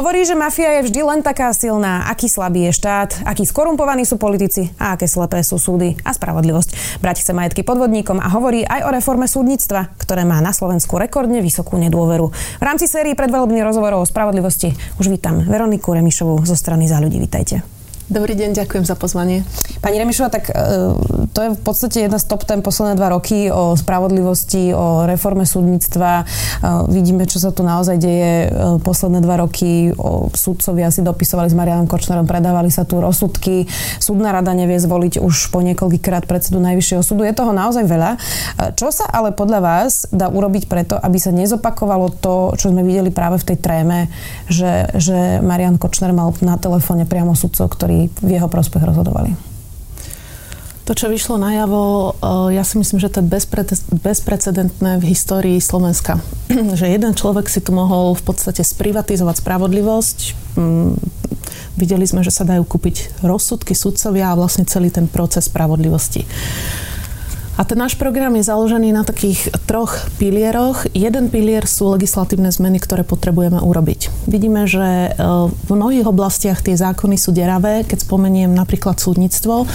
Hovorí, že mafia je vždy len taká silná, aký slabý je štát, akí skorumpovaní sú politici a aké slepé sú súdy a spravodlivosť. Brať chce majetky podvodníkom a hovorí aj o reforme súdnictva, ktoré má na Slovensku rekordne vysokú nedôveru. V rámci sérii predvolebných rozhovorov o spravodlivosti už vítam Veroniku Remišovú zo strany za ľudí. Vítajte. Dobrý deň, ďakujem za pozvanie. Pani Remišová, tak e, to je v podstate jedna z top ten posledné dva roky o spravodlivosti, o reforme súdnictva. E, vidíme, čo sa tu naozaj deje e, posledné dva roky. Súdcovia si dopisovali s Marianom Kočnerom, predávali sa tu rozsudky. Súdna rada nevie zvoliť už po niekoľkýkrát predsedu Najvyššieho súdu. Je toho naozaj veľa. Čo sa ale podľa vás dá urobiť preto, aby sa nezopakovalo to, čo sme videli práve v tej tréme, že, že Marian Kočner mal na telefóne priamo sudcov, ktorí v jeho prospech rozhodovali. To, čo vyšlo najavo, eh, ja si myslím, že to je bezprecedentné v histórii Slovenska. že jeden človek si tu mohol v podstate sprivatizovať spravodlivosť. Mm, videli sme, že sa dajú kúpiť rozsudky sudcovia a vlastne celý ten proces spravodlivosti. A ten náš program je založený na takých troch pilieroch. Jeden pilier sú legislatívne zmeny, ktoré potrebujeme urobiť. Vidíme, že e, v mnohých oblastiach tie zákony sú deravé. Keď spomeniem napríklad súdnictvo,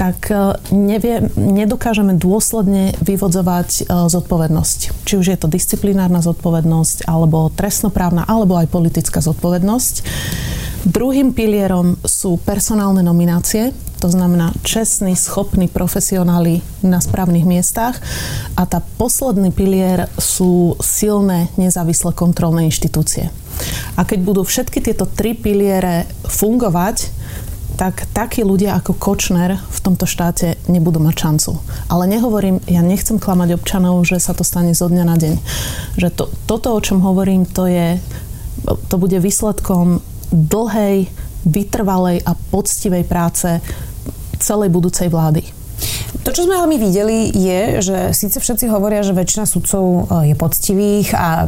tak e, nevie, nedokážeme dôsledne vyvodzovať e, zodpovednosť. Či už je to disciplinárna zodpovednosť, alebo trestnoprávna, alebo aj politická zodpovednosť. Druhým pilierom sú personálne nominácie, to znamená čestní, schopní profesionáli na správnych miestach. A tá posledný pilier sú silné, nezávislé kontrolné inštitúcie. A keď budú všetky tieto tri piliere fungovať, tak takí ľudia ako Kočner v tomto štáte nebudú mať šancu. Ale nehovorím, ja nechcem klamať občanov, že sa to stane zo dňa na deň. Že to, toto, o čom hovorím, to je to bude výsledkom dlhej, vytrvalej a poctivej práce celej budúcej vlády. To, čo sme ale my videli, je, že síce všetci hovoria, že väčšina sudcov e, je poctivých a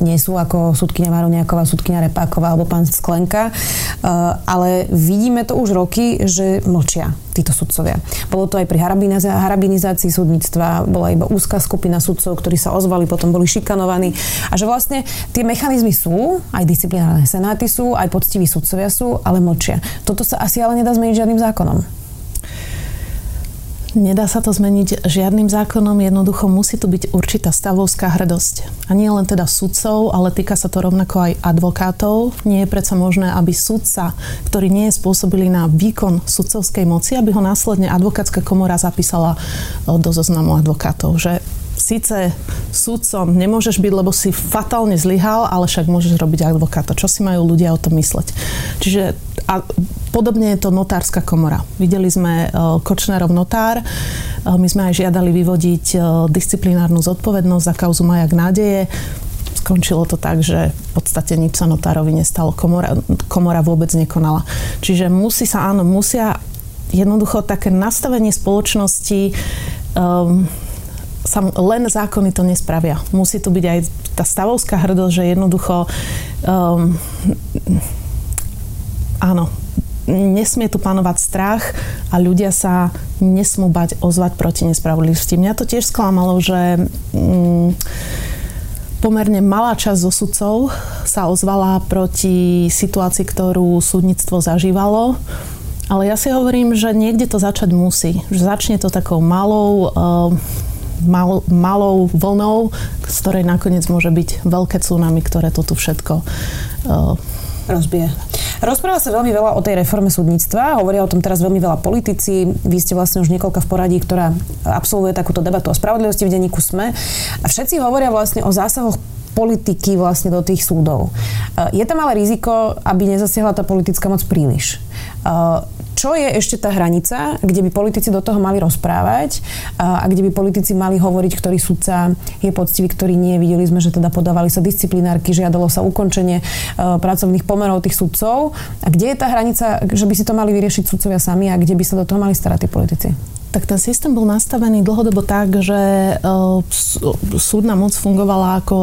nie sú ako súdkynia Maroniaková, súdkynia Repáková alebo pán Sklenka, eh, ale vidíme to už roky, že mlčia títo sudcovia. Bolo to aj pri harabinizácii súdnictva, bola iba úzka skupina sudcov, ktorí sa ozvali, potom boli šikanovaní a že vlastne tie mechanizmy sú, aj disciplinárne senáty sú, aj poctiví sudcovia sú, ale mlčia. Toto sa asi ale nedá zmeniť žiadnym zákonom. Nedá sa to zmeniť žiadnym zákonom, jednoducho musí tu byť určitá stavovská hrdosť. A nie len teda sudcov, ale týka sa to rovnako aj advokátov. Nie je predsa možné, aby sudca, ktorý nie je spôsobilý na výkon sudcovskej moci, aby ho následne advokátska komora zapísala e, do zoznamu advokátov. Že síce súdcom nemôžeš byť, lebo si fatálne zlyhal, ale však môžeš robiť advokáta. Čo si majú ľudia o tom mysleť? Čiže a podobne je to notárska komora. Videli sme uh, Kočnerov notár, uh, my sme aj žiadali vyvodiť uh, disciplinárnu zodpovednosť za kauzu Majak nádeje. Skončilo to tak, že v podstate nič sa notárovi nestalo. Komora, komora vôbec nekonala. Čiže musí sa, áno, musia jednoducho také nastavenie spoločnosti um, sam, len zákony to nespravia. Musí tu byť aj tá stavovská hrdosť, že jednoducho um, áno, nesmie tu panovať strach a ľudia sa nesmú bať ozvať proti nespravodlivosti. Mňa to tiež sklamalo, že um, pomerne malá časť zo sudcov sa ozvala proti situácii, ktorú súdnictvo zažívalo. Ale ja si hovorím, že niekde to začať musí. Že začne to takou malou uh, mal, malou vlnou, z ktorej nakoniec môže byť veľké tsunami, ktoré to tu všetko uh, rozbije. Rozpráva sa veľmi veľa o tej reforme súdnictva, hovoria o tom teraz veľmi veľa politici. Vy ste vlastne už niekoľka v poradí, ktorá absolvuje takúto debatu o spravodlivosti v denníku SME. A všetci hovoria vlastne o zásahoch politiky vlastne do tých súdov. Je tam ale riziko, aby nezasiahla tá politická moc príliš čo je ešte tá hranica, kde by politici do toho mali rozprávať a kde by politici mali hovoriť, ktorý sudca je poctivý, ktorý nie. Videli sme, že teda podávali sa disciplinárky, žiadalo sa ukončenie pracovných pomerov tých sudcov. A kde je tá hranica, že by si to mali vyriešiť sudcovia sami a kde by sa do toho mali starať tí politici? Tak ten systém bol nastavený dlhodobo tak, že súdna moc fungovala ako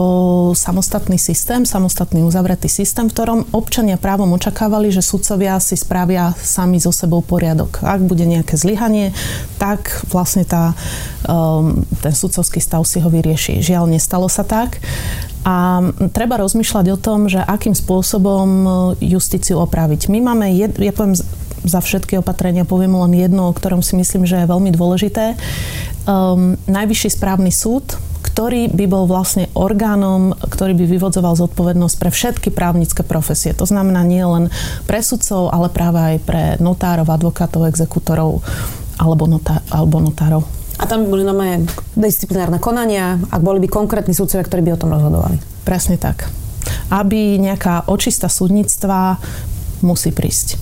samostatný systém, samostatný uzavretý systém, v ktorom občania právom očakávali, že sudcovia si spravia sami so sebou poriadok. Ak bude nejaké zlyhanie, tak vlastne tá, ten sudcovský stav si ho vyrieši. Žiaľ, nestalo sa tak. A treba rozmýšľať o tom, že akým spôsobom justíciu opraviť. My máme, jed, ja poviem za všetky opatrenia, poviem len jedno, o ktorom si myslím, že je veľmi dôležité. Um, Najvyšší správny súd, ktorý by bol vlastne orgánom, ktorý by vyvodzoval zodpovednosť pre všetky právnické profesie. To znamená nie len pre sudcov, ale práve aj pre notárov, advokátov, exekútorov alebo, notá, alebo notárov. A tam by boli nové disciplinárne konania, ak boli by konkrétni sudcovia, ktorí by o tom rozhodovali. Presne tak. Aby nejaká očista súdnictva musí prísť.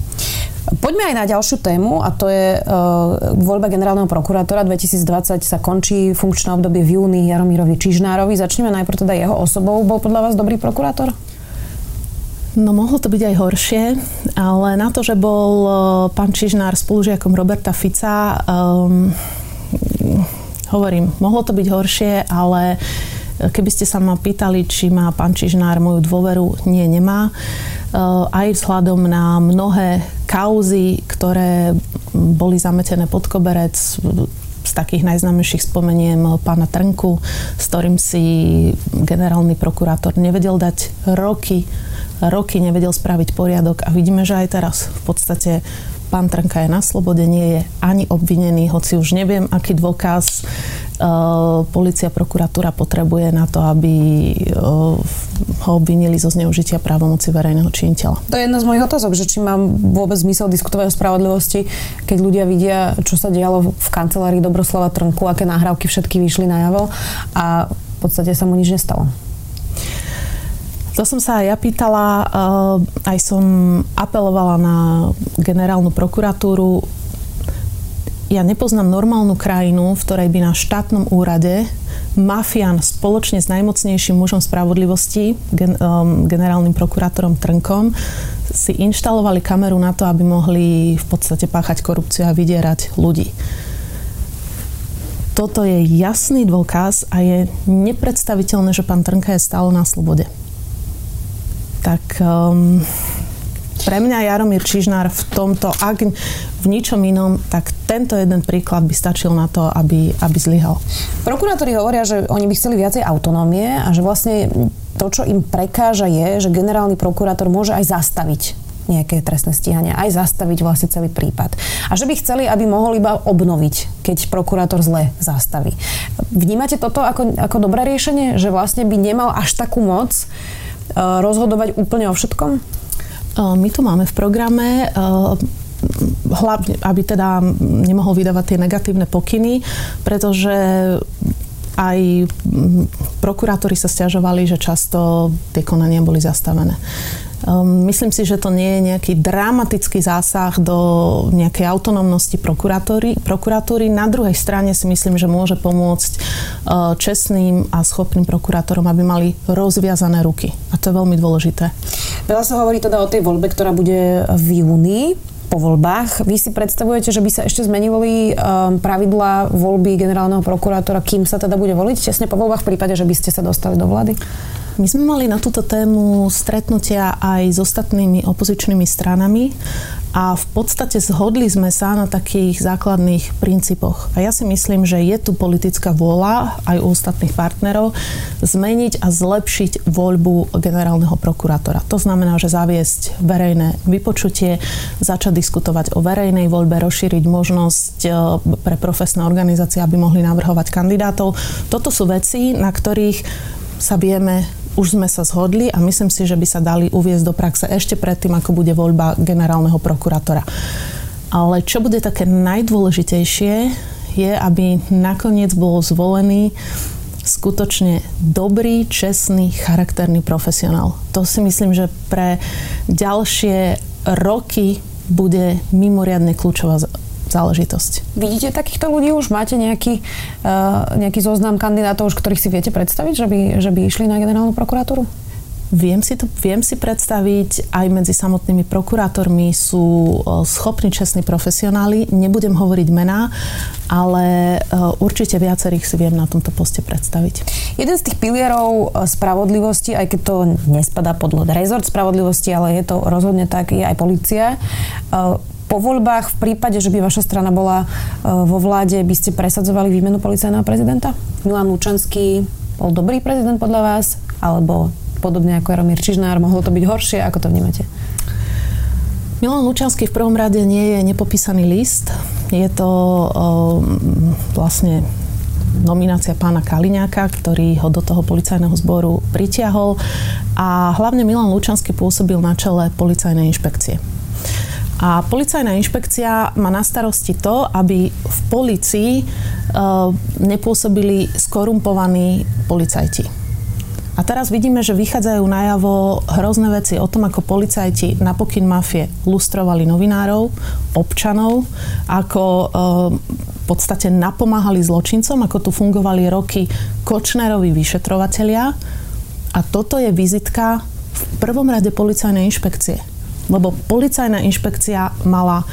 Poďme aj na ďalšiu tému a to je uh, voľba generálneho prokurátora. 2020 sa končí funkčné obdobie v júni Jaromírovi Čižnárovi. Začneme najprv teda jeho osobou. Bol podľa vás dobrý prokurátor? No mohlo to byť aj horšie, ale na to, že bol uh, pán Čižnár spolužiakom Roberta Fica, um, hovorím, mohlo to byť horšie, ale keby ste sa ma pýtali, či má pán Čižnár moju dôveru, nie, nemá. Uh, aj vzhľadom na mnohé kauzy, ktoré boli zametené pod koberec, z takých najznámejších spomeniem pána Trnku, s ktorým si generálny prokurátor nevedel dať roky, roky nevedel spraviť poriadok a vidíme, že aj teraz v podstate pán Trnka je na slobode, nie je ani obvinený, hoci už neviem, aký dôkaz policia, prokuratúra potrebuje na to, aby uh, ho obvinili zo zneužitia právomoci verejného činiteľa. To je jedna z mojich otázok, že či mám vôbec zmysel diskutovať o spravodlivosti, keď ľudia vidia, čo sa dialo v kancelárii Dobroslava Trnku, aké nahrávky všetky vyšli najavo a v podstate sa mu nič nestalo. To som sa aj ja pýtala, eh, aj som apelovala na generálnu prokuratúru. Ja nepoznám normálnu krajinu, v ktorej by na štátnom úrade mafián spoločne s najmocnejším mužom spravodlivosti, gen, um, generálnym prokurátorom Trnkom, si inštalovali kameru na to, aby mohli v podstate páchať korupciu a vydierať ľudí. Toto je jasný dôkaz a je nepredstaviteľné, že pán Trnka je stále na slobode tak um, pre mňa Jaromír Čižnár v tomto, ak v ničom inom, tak tento jeden príklad by stačil na to, aby, aby zlyhal. Prokurátori hovoria, že oni by chceli viacej autonómie a že vlastne to, čo im prekáža je, že generálny prokurátor môže aj zastaviť nejaké trestné stíhania, aj zastaviť vlastne celý prípad. A že by chceli, aby mohol iba obnoviť, keď prokurátor zle zastaví. Vnímate toto ako, ako dobré riešenie, že vlastne by nemal až takú moc, Eh, rozhodovať úplne o všetkom? Eh, my tu máme v programe eh, hlavne, aby teda nemohol vydávať tie negatívne pokyny, pretože aj mm, prokurátori sa stiažovali, že často tie konania boli zastavené. Um, myslím si, že to nie je nejaký dramatický zásah do nejakej autonómnosti prokuratúry. prokuratúry. Na druhej strane si myslím, že môže pomôcť uh, čestným a schopným prokurátorom, aby mali rozviazané ruky. A to je veľmi dôležité. Veľa sa hovorí teda o tej voľbe, ktorá bude v júni po voľbách. Vy si predstavujete, že by sa ešte zmenili um, pravidla voľby generálneho prokurátora, kým sa teda bude voliť tesne po voľbách v prípade, že by ste sa dostali do vlády? My sme mali na túto tému stretnutia aj s ostatnými opozičnými stranami a v podstate zhodli sme sa na takých základných princípoch. A ja si myslím, že je tu politická vôľa aj u ostatných partnerov zmeniť a zlepšiť voľbu generálneho prokurátora. To znamená, že zaviesť verejné vypočutie, začať diskutovať o verejnej voľbe, rozšíriť možnosť e, pre profesné organizácie, aby mohli navrhovať kandidátov. Toto sú veci, na ktorých sa vieme už sme sa zhodli a myslím si, že by sa dali uviezť do praxe ešte predtým, ako bude voľba generálneho prokurátora. Ale čo bude také najdôležitejšie, je, aby nakoniec bol zvolený skutočne dobrý, čestný, charakterný profesionál. To si myslím, že pre ďalšie roky bude mimoriadne kľúčová záležitosť. Vidíte takýchto ľudí už? Máte nejaký, uh, nejaký zoznam kandidátov, už ktorých si viete predstaviť, že by, že by išli na generálnu prokuratúru? Viem si, to, viem si predstaviť, aj medzi samotnými prokurátormi sú schopní, čestní profesionáli. Nebudem hovoriť mená, ale určite viacerých si viem na tomto poste predstaviť. Jeden z tých pilierov spravodlivosti, aj keď to nespadá pod rezort spravodlivosti, ale je to rozhodne tak, je aj policia po voľbách, v prípade, že by vaša strana bola vo vláde, by ste presadzovali výmenu policajného prezidenta? Milan Lučanský bol dobrý prezident podľa vás? Alebo podobne ako Jaromír Čižnár. Mohlo to byť horšie? Ako to vnímate? Milan Lučanský v prvom rade nie je nepopísaný list. Je to o, vlastne nominácia pána Kaliňáka, ktorý ho do toho policajného zboru pritiahol a hlavne Milan Lučanský pôsobil na čele policajnej inšpekcie. A policajná inšpekcia má na starosti to, aby v policii e, nepôsobili skorumpovaní policajti. A teraz vidíme, že vychádzajú najavo hrozné veci o tom, ako policajti na pokyn mafie lustrovali novinárov, občanov, ako e, v podstate napomáhali zločincom, ako tu fungovali roky Kočnerovi vyšetrovatelia. A toto je vizitka v prvom rade policajnej inšpekcie. Lebo policajná inšpekcia mala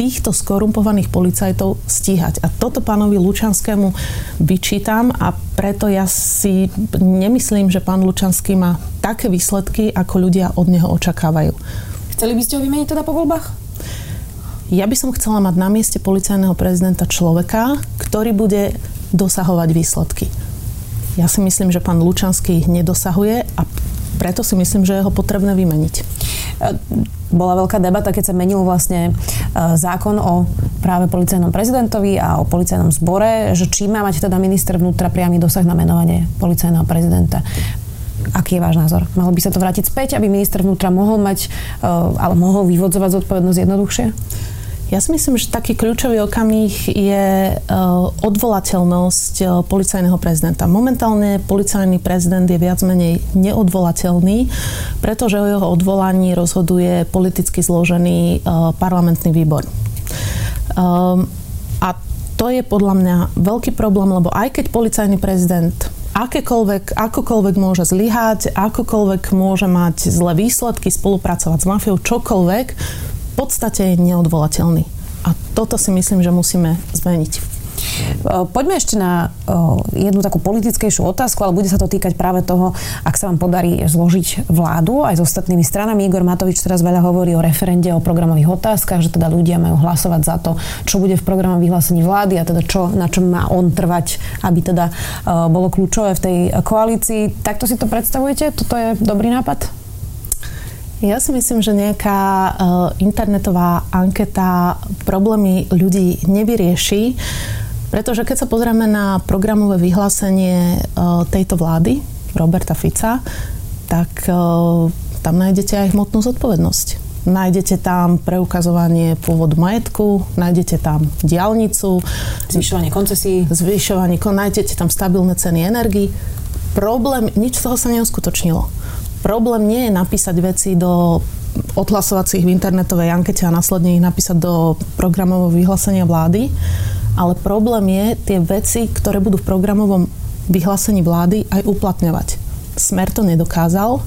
týchto skorumpovaných policajtov stíhať. A toto pánovi Lučanskému vyčítam a preto ja si nemyslím, že pán Lučanský má také výsledky, ako ľudia od neho očakávajú. Chceli by ste ho vymeniť teda po voľbách? Ja by som chcela mať na mieste policajného prezidenta človeka, ktorý bude dosahovať výsledky. Ja si myslím, že pán Lučanský ich nedosahuje a preto si myslím, že je ho potrebné vymeniť bola veľká debata, keď sa menil vlastne e, zákon o práve policajnom prezidentovi a o policajnom zbore, že či má mať teda minister vnútra priamy dosah na menovanie policajného prezidenta. Aký je váš názor? Malo by sa to vrátiť späť, aby minister vnútra mohol mať, e, ale mohol vyvodzovať zodpovednosť jednoduchšie? Ja si myslím, že taký kľúčový okamih je uh, odvolateľnosť uh, policajného prezidenta. Momentálne policajný prezident je viac menej neodvolateľný, pretože o jeho odvolaní rozhoduje politicky zložený uh, parlamentný výbor. Um, a to je podľa mňa veľký problém, lebo aj keď policajný prezident akékoľvek, akokoľvek môže zlyhať, akokoľvek môže mať zlé výsledky, spolupracovať s mafiou, čokoľvek, podstate je neodvolateľný. A toto si myslím, že musíme zmeniť. Poďme ešte na jednu takú politickejšiu otázku, ale bude sa to týkať práve toho, ak sa vám podarí zložiť vládu aj s ostatnými stranami. Igor Matovič teraz veľa hovorí o referende, o programových otázkach, že teda ľudia majú hlasovať za to, čo bude v programovom vyhlásení vlády a teda čo, na čom má on trvať, aby teda bolo kľúčové v tej koalícii. Takto si to predstavujete? Toto je dobrý nápad? Ja si myslím, že nejaká uh, internetová anketa problémy ľudí nevyrieši, pretože keď sa pozrieme na programové vyhlásenie uh, tejto vlády, Roberta Fica, tak uh, tam nájdete aj hmotnú zodpovednosť. Nájdete tam preukazovanie pôvodu majetku, nájdete tam diálnicu, zvyšovanie koncesí, zvyšovanie, nájdete tam stabilné ceny energii. Problém, nič z toho sa neuskutočnilo problém nie je napísať veci do odhlasovacích v internetovej ankete a následne ich napísať do programového vyhlásenia vlády, ale problém je tie veci, ktoré budú v programovom vyhlásení vlády aj uplatňovať. Smer to nedokázal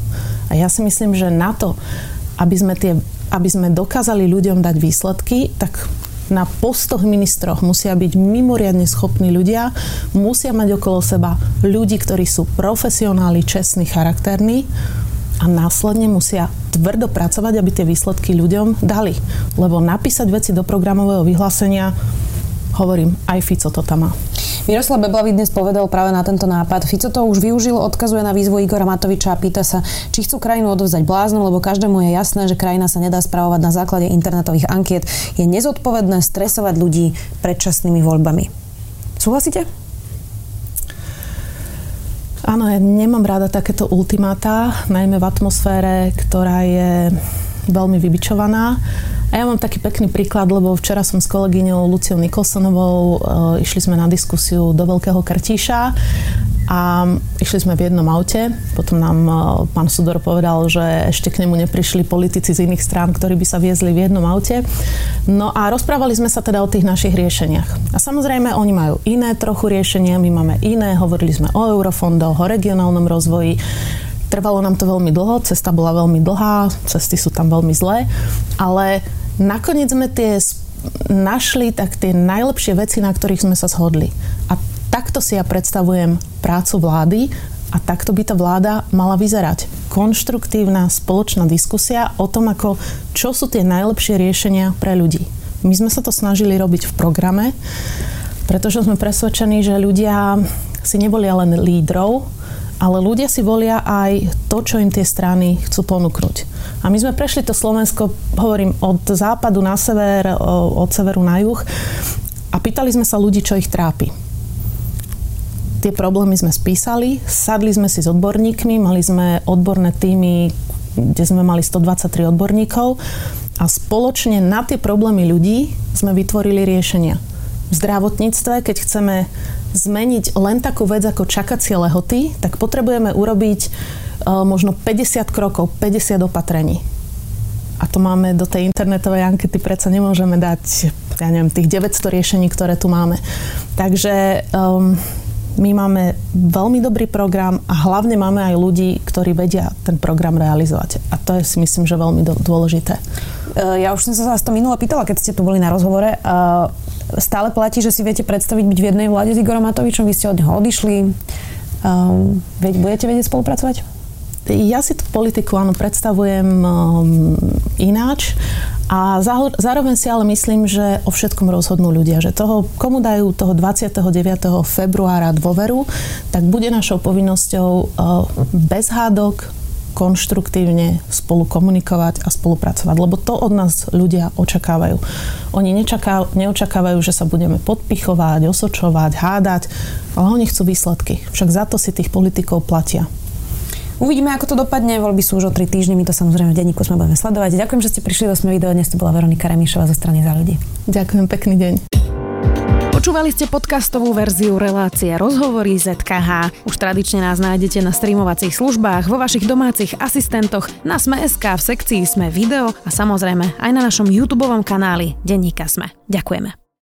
a ja si myslím, že na to, aby sme, tie, aby sme dokázali ľuďom dať výsledky, tak na postoch ministroch musia byť mimoriadne schopní ľudia, musia mať okolo seba ľudí, ktorí sú profesionáli, čestní, charakterní a následne musia tvrdo pracovať, aby tie výsledky ľuďom dali. Lebo napísať veci do programového vyhlásenia, hovorím, aj Fico to tam má. Miroslav Beblavý dnes povedal práve na tento nápad. Fico to už využil, odkazuje na výzvu Igora Matoviča a pýta sa, či chcú krajinu odovzdať bláznom, lebo každému je jasné, že krajina sa nedá spravovať na základe internetových ankiet. Je nezodpovedné stresovať ľudí predčasnými voľbami. Súhlasíte? Áno, ja nemám rada takéto ultimáta, najmä v atmosfére, ktorá je veľmi vybičovaná. A ja mám taký pekný príklad, lebo včera som s kolegyňou Luciou Nikolsonovou e, išli sme na diskusiu do Veľkého Krtíša a išli sme v jednom aute. Potom nám e, pán Sudor povedal, že ešte k nemu neprišli politici z iných strán, ktorí by sa viezli v jednom aute. No a rozprávali sme sa teda o tých našich riešeniach. A samozrejme, oni majú iné trochu riešenia, my máme iné. Hovorili sme o eurofondoch, o regionálnom rozvoji. Trvalo nám to veľmi dlho, cesta bola veľmi dlhá, cesty sú tam veľmi zlé, ale nakoniec sme tie našli tak tie najlepšie veci, na ktorých sme sa shodli. A takto si ja predstavujem prácu vlády a takto by tá vláda mala vyzerať. Konštruktívna spoločná diskusia o tom, ako, čo sú tie najlepšie riešenia pre ľudí. My sme sa to snažili robiť v programe, pretože sme presvedčení, že ľudia si nevolia len lídrov, ale ľudia si volia aj to, čo im tie strany chcú ponúknuť. A my sme prešli to Slovensko, hovorím, od západu na sever, od severu na juh a pýtali sme sa ľudí, čo ich trápi. Tie problémy sme spísali, sadli sme si s odborníkmi, mali sme odborné týmy, kde sme mali 123 odborníkov a spoločne na tie problémy ľudí sme vytvorili riešenia. V zdravotníctve, keď chceme zmeniť len takú vec ako čakacie lehoty, tak potrebujeme urobiť uh, možno 50 krokov, 50 opatrení. A to máme do tej internetovej ankety, predsa nemôžeme dať, ja neviem, tých 900 riešení, ktoré tu máme. Takže um, my máme veľmi dobrý program a hlavne máme aj ľudí, ktorí vedia ten program realizovať. A to je si myslím, že veľmi dôležité. E, ja už som sa vás to minule pýtala, keď ste tu boli na rozhovore. E, stále platí, že si viete predstaviť byť v jednej vláde s Igorom Matovičom, vy ste od neho odišli. Um, budete vedieť spolupracovať? Ja si tú politiku áno predstavujem um, ináč a zároveň si ale myslím, že o všetkom rozhodnú ľudia, že toho, komu dajú toho 29. februára dôveru, tak bude našou povinnosťou uh, bez hádok, konštruktívne spolu komunikovať a spolupracovať, lebo to od nás ľudia očakávajú. Oni nečaká, neočakávajú, že sa budeme podpichovať, osočovať, hádať, ale oni chcú výsledky. Však za to si tých politikov platia. Uvidíme, ako to dopadne. Voľby sú už o tri týždne, my to samozrejme v denníku sme budeme sledovať. Ďakujem, že ste prišli do Sme video. Dnes to bola Veronika Remišová zo strany za ľudí. Ďakujem, pekný deň. Počúvali ste podcastovú verziu relácie Rozhovory ZKH. Už tradične nás nájdete na streamovacích službách, vo vašich domácich asistentoch, na Sme.sk, v sekcii Sme video a samozrejme aj na našom YouTube kanáli Denníka Sme. Ďakujeme.